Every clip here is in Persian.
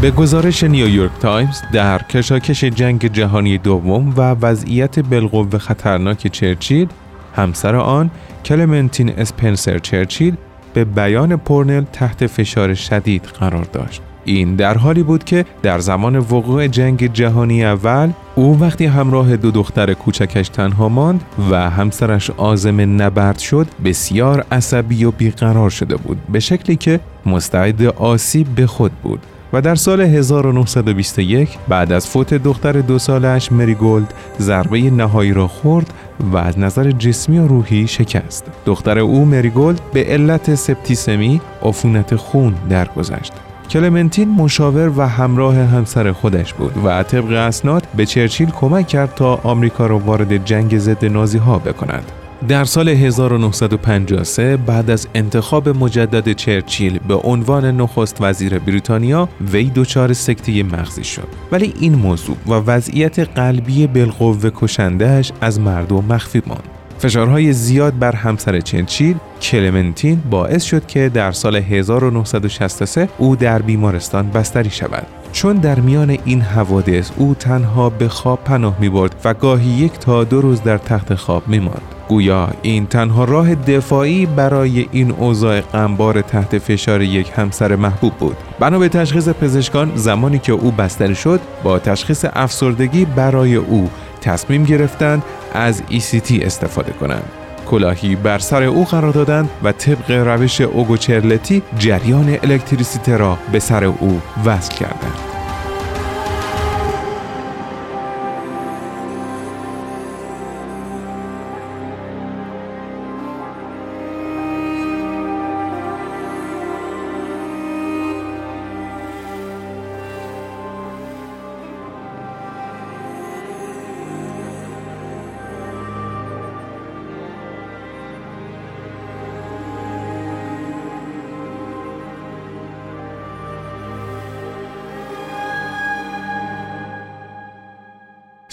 به گزارش نیویورک تایمز در کشاکش جنگ جهانی دوم و وضعیت بالقوه خطرناک چرچیل همسر آن کلمنتین اسپنسر چرچیل به بیان پورنل تحت فشار شدید قرار داشت. این در حالی بود که در زمان وقوع جنگ جهانی اول او وقتی همراه دو دختر کوچکش تنها ماند و همسرش عازم نبرد شد بسیار عصبی و بیقرار شده بود به شکلی که مستعد آسیب به خود بود. و در سال 1921 بعد از فوت دختر دو سالش مری گولد ضربه نهایی را خورد و از نظر جسمی و روحی شکست. دختر او مری گولد به علت سپتیسمی عفونت خون درگذشت. کلمنتین مشاور و همراه همسر خودش بود و طبق اسناد به چرچیل کمک کرد تا آمریکا را وارد جنگ ضد نازی ها بکند. در سال 1953 بعد از انتخاب مجدد چرچیل به عنوان نخست وزیر بریتانیا وی دچار سکته مغزی شد. ولی این موضوع و وضعیت قلبی بالقوه کشندهش از مردم مخفی ماند. فشارهای زیاد بر همسر چرچیل کلمنتین باعث شد که در سال 1963 او در بیمارستان بستری شود چون در میان این حوادث او تنها به خواب پناه می برد و گاهی یک تا دو روز در تخت خواب می ماند. گویا این تنها راه دفاعی برای این اوضاع غمبار تحت فشار یک همسر محبوب بود. بنا به تشخیص پزشکان زمانی که او بستری شد با تشخیص افسردگی برای او تصمیم گرفتند از ECT استفاده کنند. کلاهی بر سر او قرار دادند و طبق روش اوگوچرلتی جریان الکتریسیته را به سر او وصل کردند.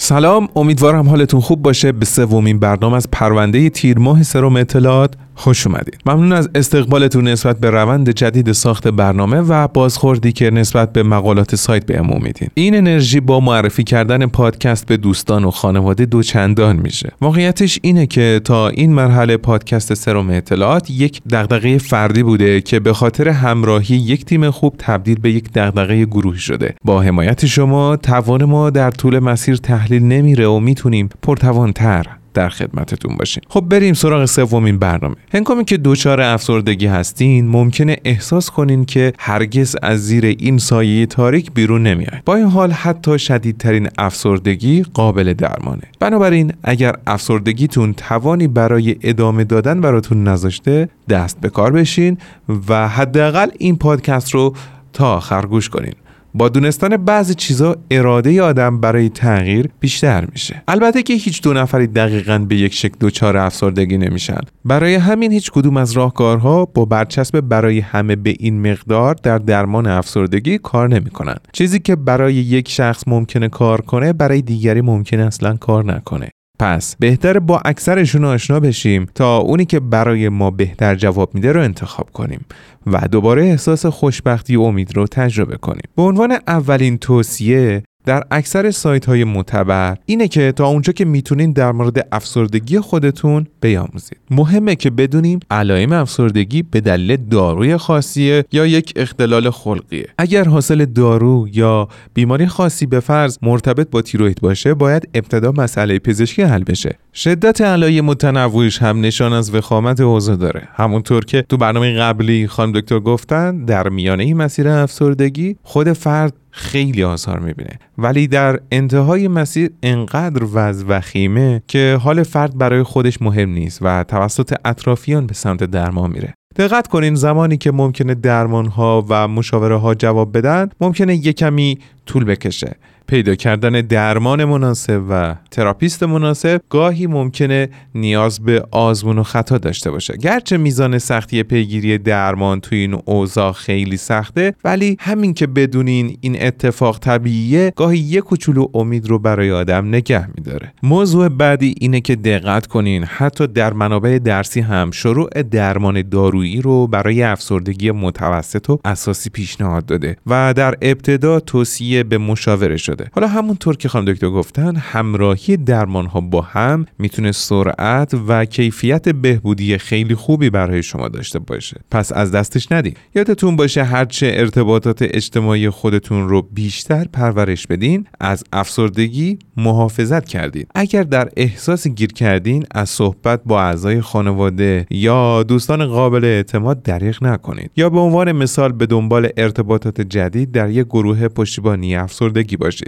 سلام امیدوارم حالتون خوب باشه. به سومین برنامه از پرونده تیر ماه سرم اطلاعات خوش اومدید. ممنون از استقبالتون نسبت به روند جدید ساخت برنامه و بازخوردی که نسبت به مقالات سایت به امو میدین. این انرژی با معرفی کردن پادکست به دوستان و خانواده دو چندان میشه. واقعیتش اینه که تا این مرحله پادکست سرم اطلاعات یک دغدغه فردی بوده که به خاطر همراهی یک تیم خوب تبدیل به یک دغدغه گروهی شده. با حمایت شما توان ما در طول مسیر تحلیل نمیره و می‌تونیم پرتوانتر در خدمتتون باشیم خب بریم سراغ سومین برنامه. هنگامی که دچار افسردگی هستین ممکنه احساس کنین که هرگز از زیر این سایه تاریک بیرون نمیاد با این حال حتی شدیدترین افسردگی قابل درمانه. بنابراین اگر افسردگیتون توانی برای ادامه دادن براتون نذاشته دست به کار بشین و حداقل این پادکست رو تا آخر گوش کنین. با دونستن بعضی چیزا اراده آدم برای تغییر بیشتر میشه. البته که هیچ دو نفری دقیقا به یک شکل دوچار افسردگی نمیشن. برای همین هیچ کدوم از راهکارها با برچسب برای همه به این مقدار در درمان افسردگی کار نمی‌کنن. چیزی که برای یک شخص ممکنه کار کنه برای دیگری ممکنه اصلا کار نکنه. پس بهتر با اکثرشون آشنا بشیم تا اونی که برای ما بهتر جواب میده رو انتخاب کنیم و دوباره احساس خوشبختی و امید رو تجربه کنیم. به عنوان اولین توصیه در اکثر سایت های معتبر اینه که تا اونجا که می‌تونین در مورد افسردگی خودتون بیاموزید. مهمه که بدونیم علائم افسردگی به دلیل داروی خاصیه یا یک اختلال خلقیه. اگر حاصل دارو یا بیماری خاصی به فرض مرتبط با تیروید باشه باید ابتدا مسئله پزشکی حل بشه. شدت علائم متنوعش هم نشان از وخامت حوزه داره. همونطور که تو برنامه قبلی خانم دکتر گفتن در میانه این مسیر افسردگی خود فرد خیلی آثار می‌بینه. ولی در انتهای مسیر انقدر وز وخیمه که حال فرد برای خودش مهم نیست و توسط اطرافیان به سمت درمان میره. دقت کنین زمانی که ممکنه درمان ها و مشاوره ها جواب بدن ممکنه یه کمی طول بکشه. پیدا کردن درمان مناسب و تراپیست مناسب گاهی ممکنه نیاز به آزمون و خطا داشته باشه. گرچه میزان سختی پیگیری درمان توی این اوضاع خیلی سخته ولی همین که بدونین این اتفاق طبیعیه گاهی یه کوچولو امید رو برای آدم نگه میداره. موضوع بعدی اینه که دقت کنین حتی در منابع درسی هم شروع درمان دارویی رو برای افسردگی متوسط و اساسی پیشنهاد داده و در ابتدا توصیه به مشاوره شده. حالا همونطور که خانم دکتر گفتن همراهی درمان ها با هم می‌تونه سرعت و کیفیت بهبودی خیلی خوبی برای شما داشته باشه. پس از دستش ندید یادتون باشه هرچه ارتباطات اجتماعی خودتون رو بیشتر پرورش بدین از افسردگی محافظت کردید اگر در احساس گیر کردین از صحبت با اعضای خانواده یا دوستان قابل اعتماد دریغ نکنید یا به عنوان مثال به دنبال ارتباطات جدید در یک گروه پشتیبانی افسردگی باشید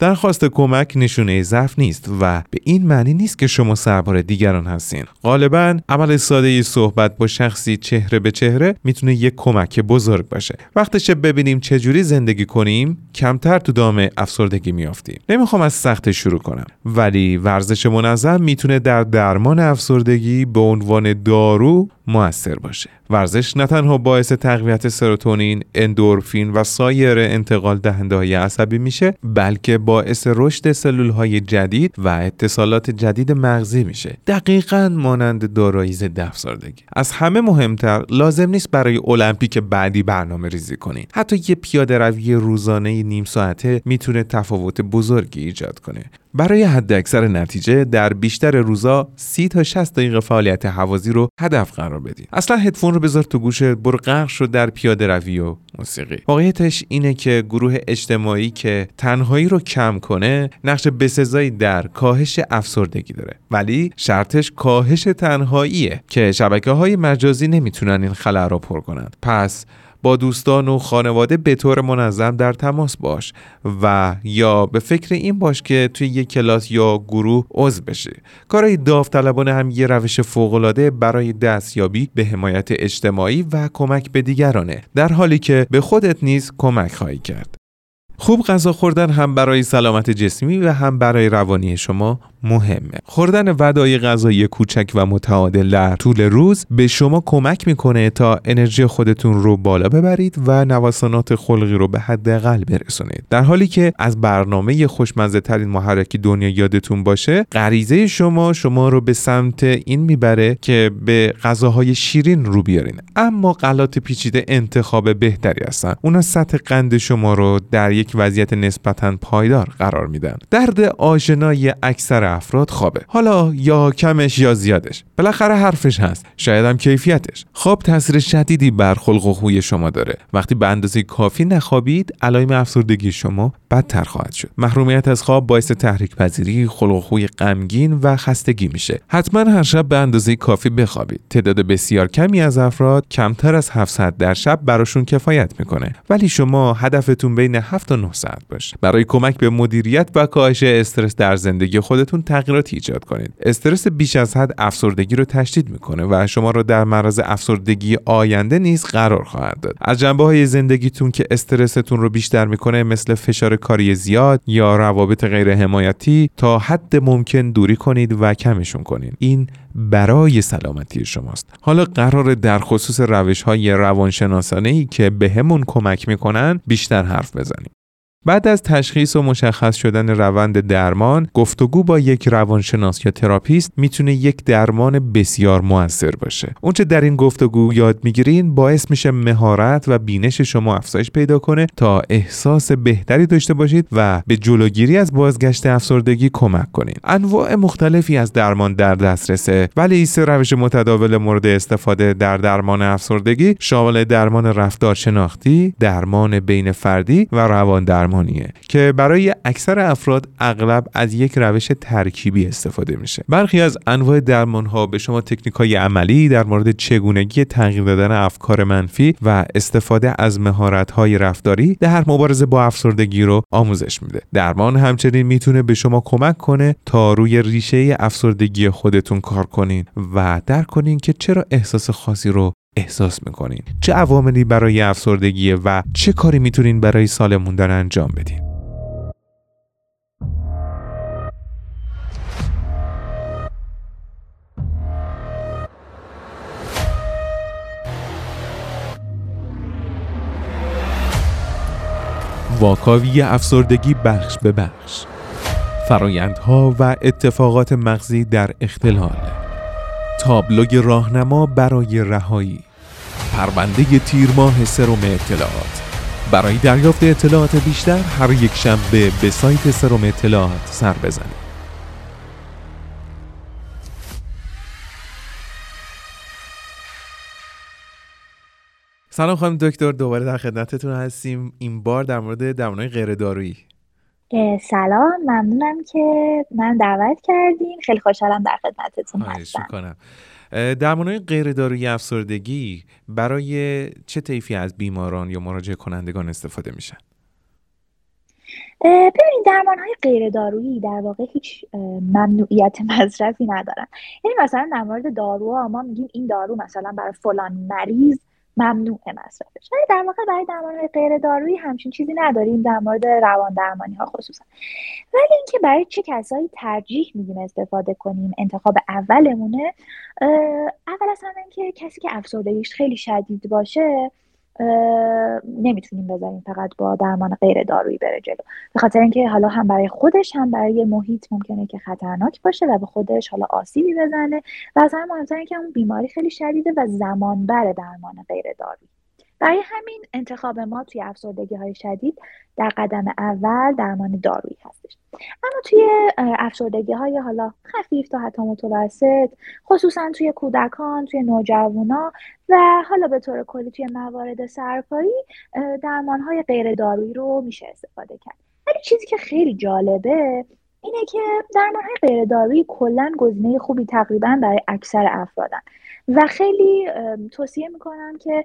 درخواست کمک نشونه ضعف نیست و به این معنی نیست که شما سربار دیگران هستین. غالبا عمل ساده صحبت با شخصی چهره به چهره می‌تونه یک کمک بزرگ باشه. وقتشه ببینیم چجوری زندگی کنیم کمتر تو دام افسردگی میافتیم. نمی‌خوام از سخت شروع کنم ولی ورزش منظم می‌تونه در درمان افسردگی به عنوان دارو موثر باشه. ورزش نه تنها باعث تقویت سروتونین، اندورفین و سایر انتقال دهنده های عصبی میشه بلکه باعث رشد سلول های جدید و اتصالات جدید مغزی میشه. دقیقا مانند دارایی ضد افسردگی. از همه مهمتر لازم نیست برای المپیک بعدی برنامه ریزی کنید. حتی یه پیاده روی روزانه نیم ساعته می‌تونه تفاوت بزرگی ایجاد کنه. برای حد اکثر نتیجه در بیشتر روزا 30 تا 60 دقیقه فعالیت حوازی رو هدف قرار بدید اصلا هدفون رو بذار تو گوشت برو غرق شو در پیاده روی و موسیقی. واقعیتش اینه که گروه اجتماعی که تنهایی رو کم کنه نقش بسزایی در کاهش افسردگی داره. ولی شرطش کاهش تنهاییه که شبکه های مجازی نمی‌تونن این خلع رو پر کنند پس با دوستان و خانواده به طور منظم در تماس باش و یا به فکر این باش که توی یک کلاس یا گروه عضو بشی. کارهای داوطلبانه هم یه روش فوقالعاده برای دستیابی به حمایت اجتماعی و کمک به دیگرانه در حالی که به خودت نیز کمک خواهی کرد. خوب غذا خوردن هم برای سلامت جسمی و هم برای روانی شما مهمه. خوردن ودای غذایی کوچک و متعادل در طول روز به شما کمک می‌کنه تا انرژی خودتون رو بالا ببرید و نوسانات خلقی رو به حداقل برسونید. در حالی که از برنامه خوشمزه ترین محرک دنیا یادتون باشه غریزه شما شما رو به سمت این می‌بره که به غذاهای شیرین رو بیارین. اما غلات پیچیده انتخاب بهتری هستن. اونا سطح قند شما رو در یک وضعیت نسبتا پایدار قرار میدن. درد آشنای اکثر افراد خوابه. حالا یا کمش یا زیادش. بالاخره حرفش هست. شاید هم کیفیتش. خواب تاثیر شدیدی بر خلق و خوی شما داره. وقتی به اندازه کافی نخوابید علائم افسردگی شما بدتر خواهد شد. محرومیت از خواب باعث تحریک پذیری خلق و خوی غمگین و خستگی میشه. حتما هر شب به اندازه کافی بخوابید. تعداد بسیار کمی از افراد کمتر از 7 ساعت در شب براشون کفایت می‌کنه. ولی شما هدفتون بین 7 تا 9 ساعت باشه. برای کمک به مدیریت و کاهش استرس در زندگی خودتون تغییراتی ایجاد کنید. استرس بیش از حد افسردگی رو تشدید می‌کنه و شما رو در معرض افسردگی آینده نیز قرار خواهد داد. از جنبه های زندگیتون که استرستون رو بیشتر می‌کنه مثل فشار کاری زیاد یا روابط غیر حمایتی تا حد ممکن دوری کنید و کمشون کنید. این برای سلامتی شماست. حالا قراره در خصوص روش های روانشناسانه ای که بهمون به کمک می‌کنن بیشتر حرف بزنیم. بعد از تشخیص و مشخص شدن روند درمان گفتگو با یک روانشناس یا تراپیست می‌تونه یک درمان بسیار موثر باشه. اونچه در این گفتگو یاد می‌گیرین باعث میشه مهارت و بینش شما افزایش پیدا کنه تا احساس بهتری داشته باشید و به جلوگیری از بازگشت افسردگی کمک کنید انواع مختلفی از درمان در دسترسه ولی سه روش متداول مورد استفاده در درمان افسردگی شامل درمان رفتار شناختی درمان بین فردی و روان درمان. که برای اکثر افراد اغلب از یک روش ترکیبی استفاده میشه. برخی از انواع درمان ها به شما تکنیک های عملی در مورد چگونگی تغییر دادن افکار منفی و استفاده از مهارت های رفتاری در مبارزه با افسردگی رو آموزش میده. درمان همچنین می‌تونه به شما کمک کنه تا روی ریشه افسردگی خودتون کار کنین و درک کنین که چرا احساس خاصی رو احساس می‌کنین؟ چه عواملی برای افسردگیه و چه کاری می‌تونین برای سالم موندن انجام بدین؟ واکاوی افسردگی بخش به بخش. فرایندها و اتفاقات مغزی در اختلال. تابلوی راهنما برای رهایی. پرونده تیر ماه سروم اطلاعات. برای دریافت اطلاعات بیشتر هر یک شنبه به سایت سروم اطلاعات سر بزنید. سلام خانم دکتر دوباره در خدمتتون هستیم. این بار در مورد درمانهای غیر دارویی سلام ممنونم که من دعوت کردیم. خیلی خوشحالم در خدمتتون هستم. می‌کنم درمانهای غیر دارویی افسردگی برای چه طیفی از بیماران یا مراجع کنندگان استفاده میشن؟ ببینید درمان های غیر دارویی در واقع هیچ ممنوعیت مصرفی ندارن. یعنی مثلا در مورد دارو ما میگیم این دارو مثلا برای فلان مریض ممنوع مصرفش ولی در واقع برای درمان غیر دارویی همچین چیزی نداریم در مورد روان درمانی ها خصوصا. ولی اینکه برای چه کسایی ترجیح میدیم استفاده کنیم انتخاب اولمونه اول همه اینکه کسی که افسردگیش خیلی شدید باشه نمی‌تونیم بذاریم فقط با درمان غیر دارویی بره جلو. به خاطر اینکه حالا هم برای خودش هم برای محیط ممکنه که خطرناک باشه و به خودش حالا آسیبی بزنه. و از همه مهمتر که اون بیماری خیلی شدیده و زمان بره درمان غیر دارویی. برای همین انتخاب ما توی افسردگی های شدید در قدم اول درمان دارویی هستش. اما توی افسردگی های حالا خفیف تا حتی متوسط خصوصا توی کودکان توی نوجوانا و حالا به طور کلی توی موارد سرپایی درمان های غیر دارویی رو میشه استفاده کرد. ولی چیزی که خیلی جالبه اینه که درمان های غیر دارویی کلا گزینه خوبی تقریبا برای اکثر افرادن. و خیلی توصیه می‌کنم که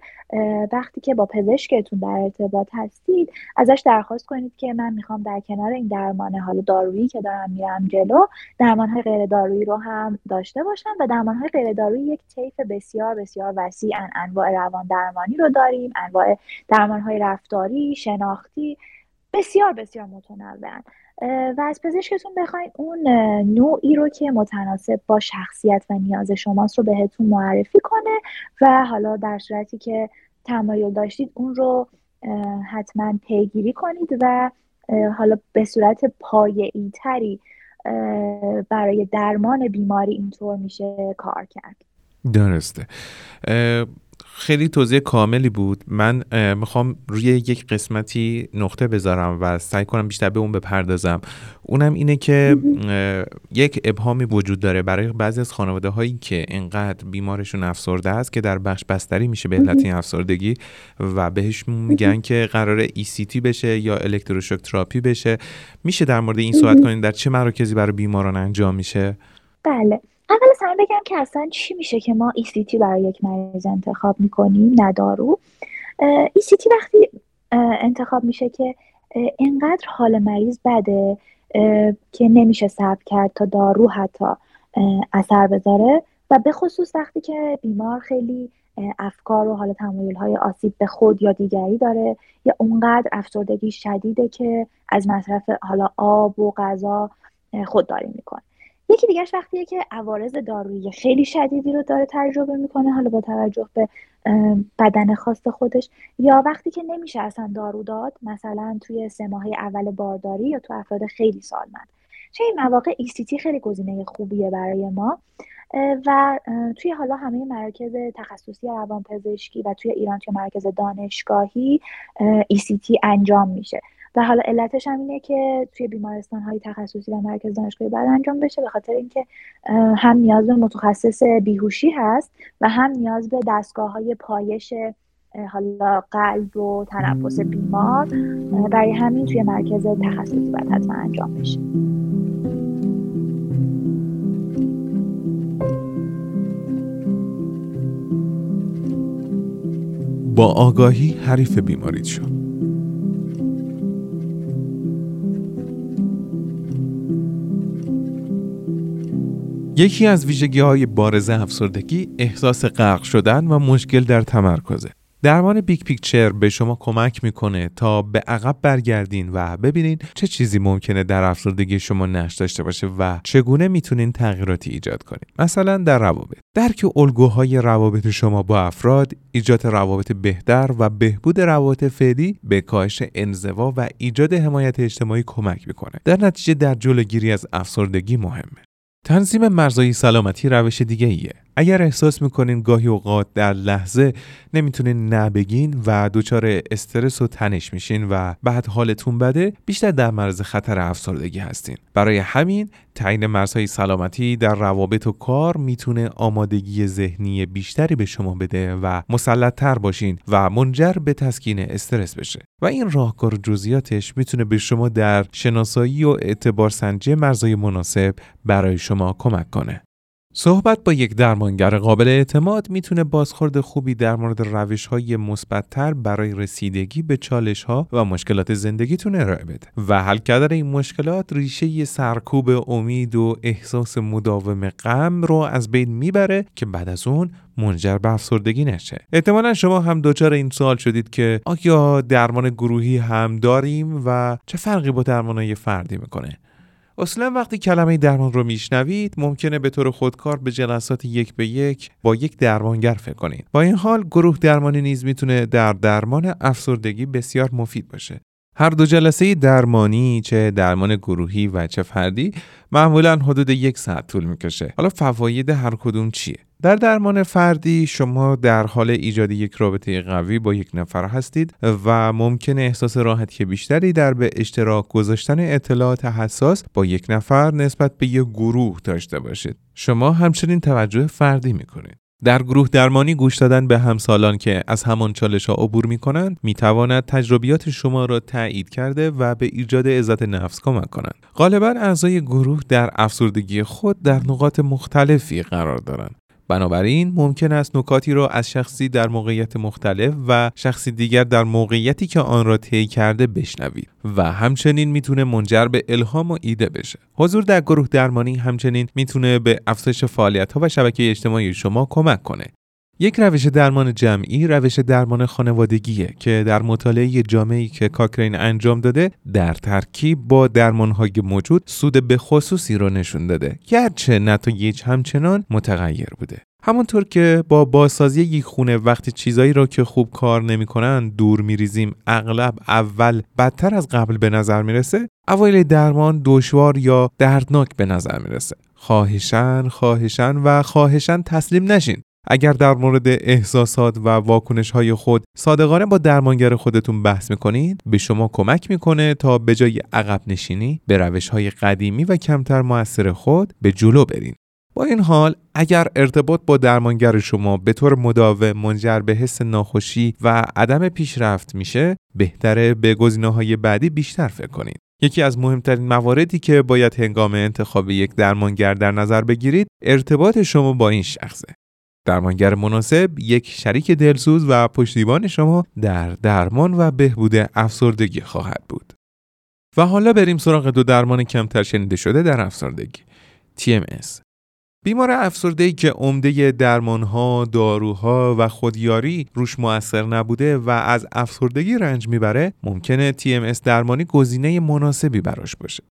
وقتی که با پزشکتون در ارتباط هستید ازش درخواست کنید که من می‌خوام در کنار این درمان حال دارویی که دارم میرم جلو درمان های غیر دارویی رو هم داشته باشم و درمان های غیر دارویی یک طیف بسیار بسیار وسیع انواع روان درمانی رو داریم انواع درمان های رفتاری شناختی بسیار بسیار متنوعن. و از پزشکتون بخواین اون نوعی رو که متناسب با شخصیت و نیاز شماست رو بهتون معرفی کنه و حالا در صورتی که تمایل داشتید اون رو حتما پیگیری کنید و حالا به صورت پایه‌ای تری برای درمان بیماری اینطور میشه کار کرد. درسته. خیلی توضیح کاملی بود. من می‌خوام روی یک قسمتی نقطه بذارم و سعی کنم بیشتر به اون بپردازم. اونم اینه که یک ابهامی وجود داره برای بعضی از خانواده هایی که انقدر بیمارشون افسرده است که در بخش بستری میشه به علت این افسردگی و بهش میگن که قرار ECT بشه یا الکتروشوک تراپی بشه. میشه در مورد این صحبت کنید؟ در چه مراکزی برای بیماران انجام میشه؟ بله. اول همه بگم که اصلا چی میشه که ما ECT برای یک مریض انتخاب می‌کنیم نه دارو. ECT وقتی انتخاب میشه که انقدر حال مریض بده که نمیشه صبر کرد تا دارو حتی اثر بذاره و به خصوص وقتی که بیمار خیلی افکار و حال تمایل های آسیب به خود یا دیگری داره یا اونقدر افسردگی شدیده که از مصرف حالا آب و غذا خودداری می‌کنه. یکی دیگرش وقتیه که عوارض دارویی خیلی شدیدی رو داره تجربه می‌کنه حالا با توجه به بدن خاص خودش. یا وقتی که نمیشه اصلا دارو داد مثلا توی سه ماه اول بارداری یا تو افراد خیلی سالمند. چه این مواقع ECT خیلی گزینه خوبیه برای ما. و توی حالا همه مراکز تخصصی روانپزشکی و توی ایران توی مرکز دانشگاهی ECT انجام میشه. و حالا علتش هم اینه که توی بیمارستان های تخصصی و مرکز دانشگاهی بعد انجام بشه به خاطر اینکه هم نیاز به متخصص بیهوشی هست و هم نیاز به دستگاه های پایش حالا قلب و تنفس بیمار برای همین توی مرکز تخصصی باید حتما انجام بشه. با آگاهی حریف بیماریت شد یکی از ویژگی های بارز افسردگی احساس غرق شدن و مشکل در تمرکزه. درمان big picture به شما کمک می‌کنه تا به عقب برگردین و ببینین چه چیزی ممکنه در افسردگی شما نقش داشته باشه و چگونه می‌تونین تغییراتی ایجاد کنین. مثلا در روابط. درک الگوهای روابط شما با افراد ایجاد روابط بهتر و بهبود روابط فعلی به کاهش انزوا و ایجاد حمایت اجتماعی کمک می‌کنه. در نتیجه در جلوگیری از افسردگی مهمه. تنظیم مرزهای سلامتی روش دیگه ایه. اگر احساس می‌کنین گاهی اوقات در لحظه نمی‌تونین نبگین و دچار استرس و تنش میشین و بعد حالتون بده بیشتر در معرض خطر افسردگی هستین. برای همین تعیین مرزهای سلامتی در روابط و کار می‌تونه آمادگی ذهنی بیشتری به شما بده و مسلطتر باشین و منجر به تسکین استرس بشه. و این راهکار جزئیاتش می‌تونه به شما در شناسایی و اعتبار سنجی مرزهای مناسب برای شما کمک کنه. صحبت با یک درمانگر قابل اعتماد می‌تونه بازخورد خوبی در مورد روش های مثبتتر برای رسیدگی به چالش ها و مشکلات زندگیتون ارائه بده و حل کردن این مشکلات ریشه سرکوب امید و احساس مداوم غم رو از بین می‌بره که بعد از اون منجر به افسردگی نشه. احتمالا شما هم دچار این سوال شدید که آیا درمان گروهی هم داریم و چه فرقی با درمان فردی می‌کنه؟ اصلا وقتی کلمه درمان رو میشنوید ممکنه به طور خودکار به جلسات یک به یک با یک درمانگر فکر کنید. با این حال گروه درمانی نیز می‌تونه در درمان افسردگی بسیار مفید باشه. هر دو جلسه درمانی چه درمان گروهی و چه فردی معمولا حدود یک ساعت طول می‌کشه. حالا فواید هر کدوم چیه؟ در درمان فردی شما در حال ایجاد یک رابطه قوی با یک نفر هستید و ممکن احساس راحتی بیشتری در به اشتراک گذاشتن اطلاعات حساس با یک نفر نسبت به یک گروه داشته باشید. شما همچنین توجه فردی می‌کنید. در گروه درمانی گوش دادن به همسالان که از همان چالش ها عبور می کنند می تواند تجربیات شما را تایید کرده و به ایجاد عزت نفس کمک کنند. غالبا اعضای گروه در افسردگی خود در نقاط مختلفی قرار دارند. بنابراین ممکن است نکاتی را از شخصی در موقعیت مختلف و شخصی دیگر در موقعیتی که آن را طی کرده بشنوید و همچنین می‌تونه منجر به الهام و ایده بشه. حضور در گروه درمانی همچنین می‌تونه به افزایش فعالیت ها و شبکه اجتماعی شما کمک کنه. یک روش درمان جمعی روش درمان خانوادگیه که در مطالعه جامعی که کاکرین انجام داده در ترکیب با درمانهای موجود سود به خصوصی رو نشون داده. گرچه نتایج همچنان متغیر بوده. همونطور که با بازسازی یک خونه وقتی چیزایی را که خوب کار نمی‌کنن دور میریزیم اغلب اول بدتر از قبل به نظر می‌رسه اوایل درمان دشوار یا دردناک به نظر می‌رسه. خواهشن خواهشن و خواهشن تسلیم نشین. اگر در مورد احساسات و واکنش های خود صادقانه با درمانگر خودتون بحث می‌کنید به شما کمک می‌کنه تا به جای عقب نشینی به روش های قدیمی و کمتر موثر خود به جلو برین. با این حال اگر ارتباط با درمانگر شما به طور مداوم منجر به حس ناخوشی و عدم پیشرفت میشه بهتره به های بعدی بیشتر فکر کنید. یکی از مهمترین مواردی که باید هنگام انتخاب یک درمانگر در نظر بگیرید ارتباط شما با این شخصه. درمانگر مناسب یک شریک دلسوز و پشتیبان شما در درمان و بهبود افسردگی خواهد بود. و حالا بریم سراغ دو درمان کمتر شنیده شده در افسردگی. TMS بیمار افسرده که عمده درمانها، داروها و خودیاری روش موثر نبوده و از افسردگی رنج می‌بره ممکنه TMS درمانی گزینه مناسبی براش باشه.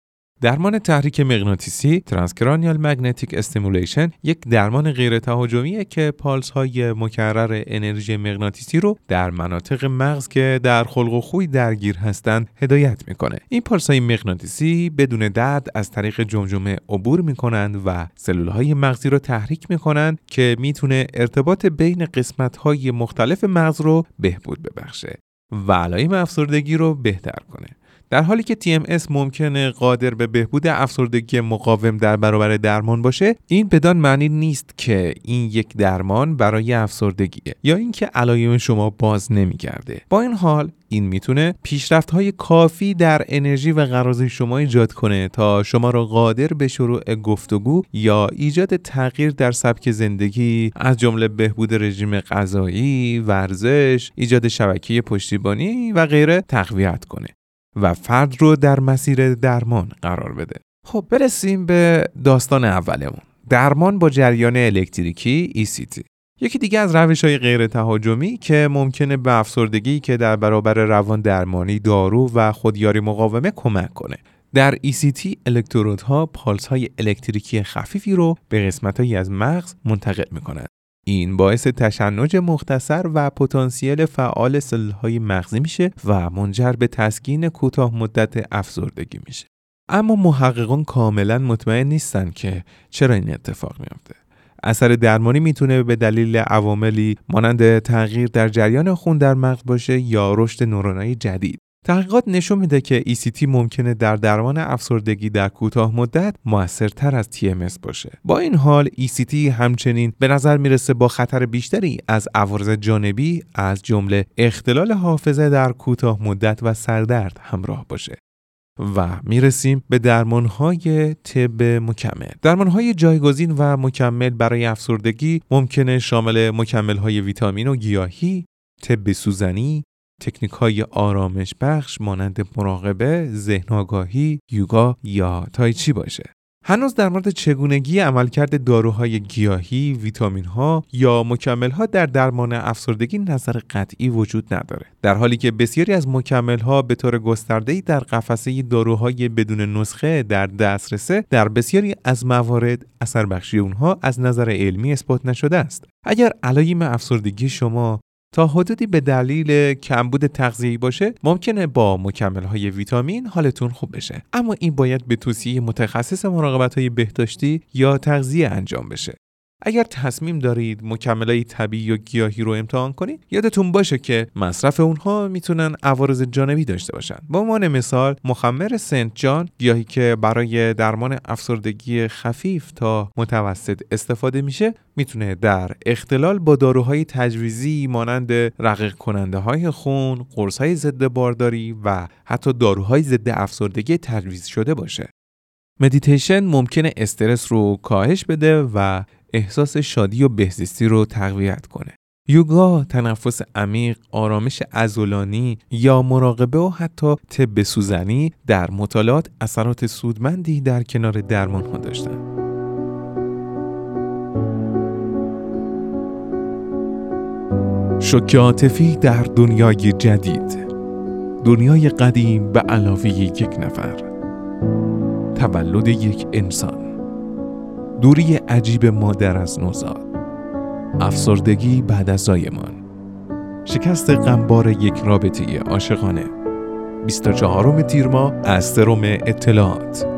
درمان تحریک مغناطیسی transcranial magnetic stimulation یک درمان غیر تهاجمیه که پالس های مکرر انرژی مغناطیسی رو در مناطق مغز که در خلق و خوی درگیر هستند هدایت می‌کنه. این پالس های مغناطیسی بدون درد از طریق جمجمه عبور می‌کنند و سلول های مغزی رو تحریک می‌کنند که می‌تونه ارتباط بین قسمت های مختلف مغز رو بهبود ببخشه و علائم افسردگی رو بهتر کنه. در حالی که TMS ممکنه قادر به بهبود افسردگی مقاوم در برابر درمان باشه این بدان معنی نیست که این یک درمان برای افسردگیه یا اینکه علائم شما باز نمیگرده با این حال این می‌تونه پیشرفت های کافی در انرژی و غرازه شما ایجاد کنه تا شما را قادر به شروع گفتگو یا ایجاد تغییر در سبک زندگی از جمله بهبود رژیم غذایی، ورزش، ایجاد شبکه پشتیبانی و غیره تقویت کنه. و فرد رو در مسیر درمان قرار بده. خب برسیم به داستان اولمون. درمان با جریان الکتریکی ECT یکی دیگه از روش های غیر تهاجمی که ممکنه به افسردگی که در برابر روان درمانی دارو و خودیاری مقاومه کمک کنه. در ECT الکترودها پالس های الکتریکی خفیفی رو به قسمت از مغز منتقل می کنند. این باعث تشنج مختصر و پتانسیل فعال های مغزی میشه و منجر به تسکین کوتاه مدت افسردگی میشه. اما محققان کاملا مطمئن نیستن که چرا این اتفاق میافته. اثر درمانی می‌تونه به دلیل عواملی مانند تغییر در جریان خون در مغز باشه یا رشد نورونای جدید. تحقیقات نشون میده که ECT ممکنه در درمان افسردگی در کوتاه مدت موثرتر از TMS باشه. با این حال ECT همچنین به نظر می‌رسه با خطر بیشتری از عوارض جانبی از جمله اختلال حافظه در کوتاه مدت و سردرد همراه باشه. و می‌رسیم به درمانهای طب مکمل درمانهای جایگزین و مکمل برای افسردگی ممکنه شامل مکملهای ویتامین و گیاهی طب سوزنی تکنیک های آرامش بخش مانند مراقبه، ذهن آگاهی، یوگا یا تایچی باشه. هنوز در مورد چگونگی عملکرد داروهای گیاهی، ویتامین ها یا مکمل ها در درمان افسردگی نظر قطعی وجود نداره. در حالی که بسیاری از مکمل ها به طور گسترده در قفسه داروهای بدون نسخه در دسترسه در بسیاری از موارد اثر بخشی اونها از نظر علمی اثبات نشده است. اگر علایم افسردگی شما تا حدودی به دلیل کمبود تغذیه‌ای باشه ممکنه با مکمل های ویتامین حالتون خوب بشه. اما این باید به توصیه متخصص مراقبت های بهداشتی یا تغذیه انجام بشه. اگر تصمیم دارید مکملای طبیعی یا گیاهی رو امتحان کنید یادتون باشه که مصرف اونها می‌تونن عوارض جانبی داشته باشن با عنوان مثال مخمر سنت جان گیاهی که برای درمان افسردگی خفیف تا متوسط استفاده میشه می‌تونه در اختلال با داروهای تجویزی مانند رقیق کننده های خون، قرص های ضد بارداری و حتی داروهای ضد افسردگی تجویز شده باشه. مدیتیشن ممکنه استرس رو کاهش بده و احساس شادی و بهزیستی رو تقویت کنه. یوگا، تنفس عمیق، آرامش عضلانی یا مراقبه و حتی طب سوزنی در مطالعات اثرات سودمندی در کنار درمان ها داشتن. شوک عاطفی در دنیای جدید دنیای قدیم به علاوه یک نفر تولد یک انسان دوری عجیب مادر از نوزاد. افسردگی بعد از زایمان. شکست غمبار یک رابطه عاشقانه. 24 تیر ماه از سروم اطلاعات.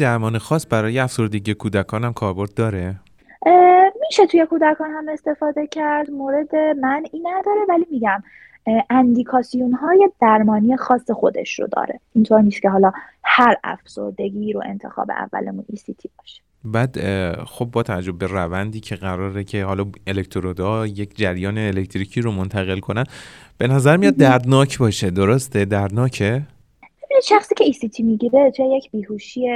درمان خاص برای افسردگی کودکان هم کاربرد داره؟ میشه توی کودکان هم استفاده کرد مورد من این نداره ولی میگم اندیکاسیون های درمانی خاص خودش رو داره. اینطور نیست که حالا هر افسردگی رو انتخاب اولمون ECT باشه. بعد خب با توجه به روندی که قراره که حالا الکترودا یک جریان الکتریکی رو منتقل کنن به نظر میاد دردناک باشه. درسته؟ دردناکه؟ شخصی که ECT می‌گیره تحت یک بیهوشی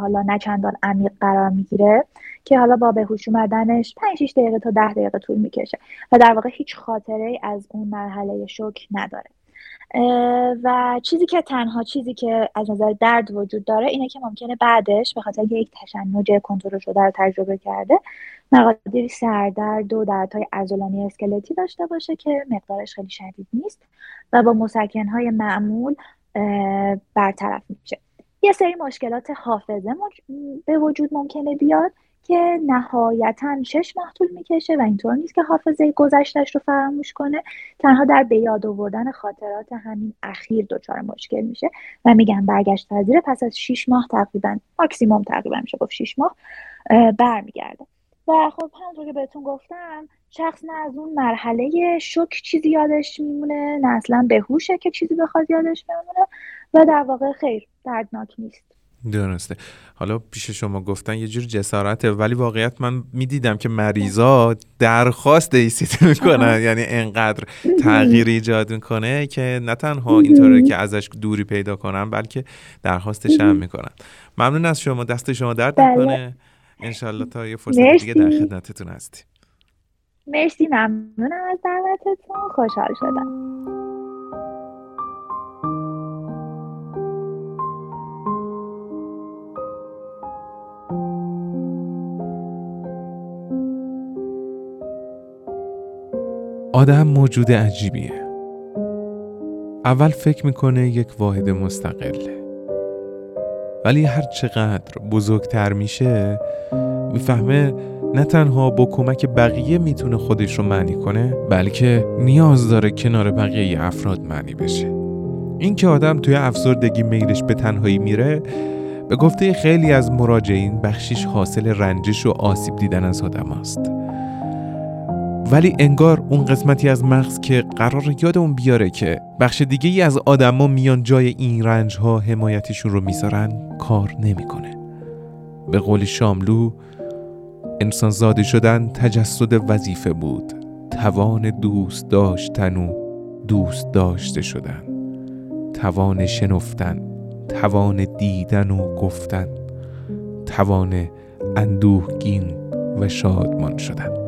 حالا نه چندان عمیق قرار می‌گیره که حالا با بهوش اومدنش 5 6 دقیقه تا 10 دقیقه طول می‌کشه و در واقع هیچ خاطره از اون مرحله شوک نداره. و چیزی که تنها چیزی که از نظر درد وجود داره اینه که ممکنه بعدش به خاطر یک تشنج کنترل شده رو تجربه کرده مقادیری سردرد و دردهای عضلانی اسکلتی داشته باشه که مقدارش خیلی شدید نیست و با مسکنهای معمول برطرف میشه. یه سری مشکلات حافظه به وجود ممکنه بیاد که نهایتا شش ماه طول می‌کشه و اینطور نیست که حافظه گذشتش رو فراموش کنه. تنها در به یاد آوردن خاطرات همین اخیر دچار مشکل میشه و میگم برگشت پذیر پس از 6 ماه تقریبا ماکسیموم تقریبا میشه گفت 6 ماه برمیگرده. و خب همونطور که بهتون گفتم شخص نه از اون مرحله شک چیزی یادش میمونه نه اصلا بهوشه که چیزی بخواد یادش بمونه و در واقع خیر دردناک نیست. درسته. حالا پیش شما گفتن یه جور جسارته ولی واقعیت من می‌دیدم که مریضا درخواست ایسیت می‌کنن یعنی انقدر تغییر ایجاد می‌کنه که نه تنها اینطوره که ازش دوری پیدا کنن بلکه درخواستش هم می‌کنن. ممنون از شما دست شما درد بله. انشالله تا یه فرصت دیگه در خدمتتون هستی مرسی ممنونم از دعوتتون. خوشحال شدم. آدم موجود عجیبیه. اول فکر می‌کنه یک واحد مستقله ولی هر چقدر بزرگتر میشه می‌فهمه نه تنها با کمک بقیه می‌تونه خودش رو معنی کنه بلکه نیاز داره کنار بقیه افراد معنی بشه این که آدم توی افسردگی میلش به تنهایی میره به گفته خیلی از مراجعین بخشیش حاصل رنجش و آسیب دیدن از آدم. ولی انگار اون قسمتی از مغز که قرار یادمون بیاره که بخش دیگه ای از آدما میان جای این رنج ها حمایتشون رو می‌ذارن کار نمی‌کنه. به قول شاملو انسان زاده شدن تجسد وظیفه بود. توان دوست داشتن و دوست داشته شدن. توان شنفتن توان دیدن و گفتن. توان اندوهگین و شادمان شدن.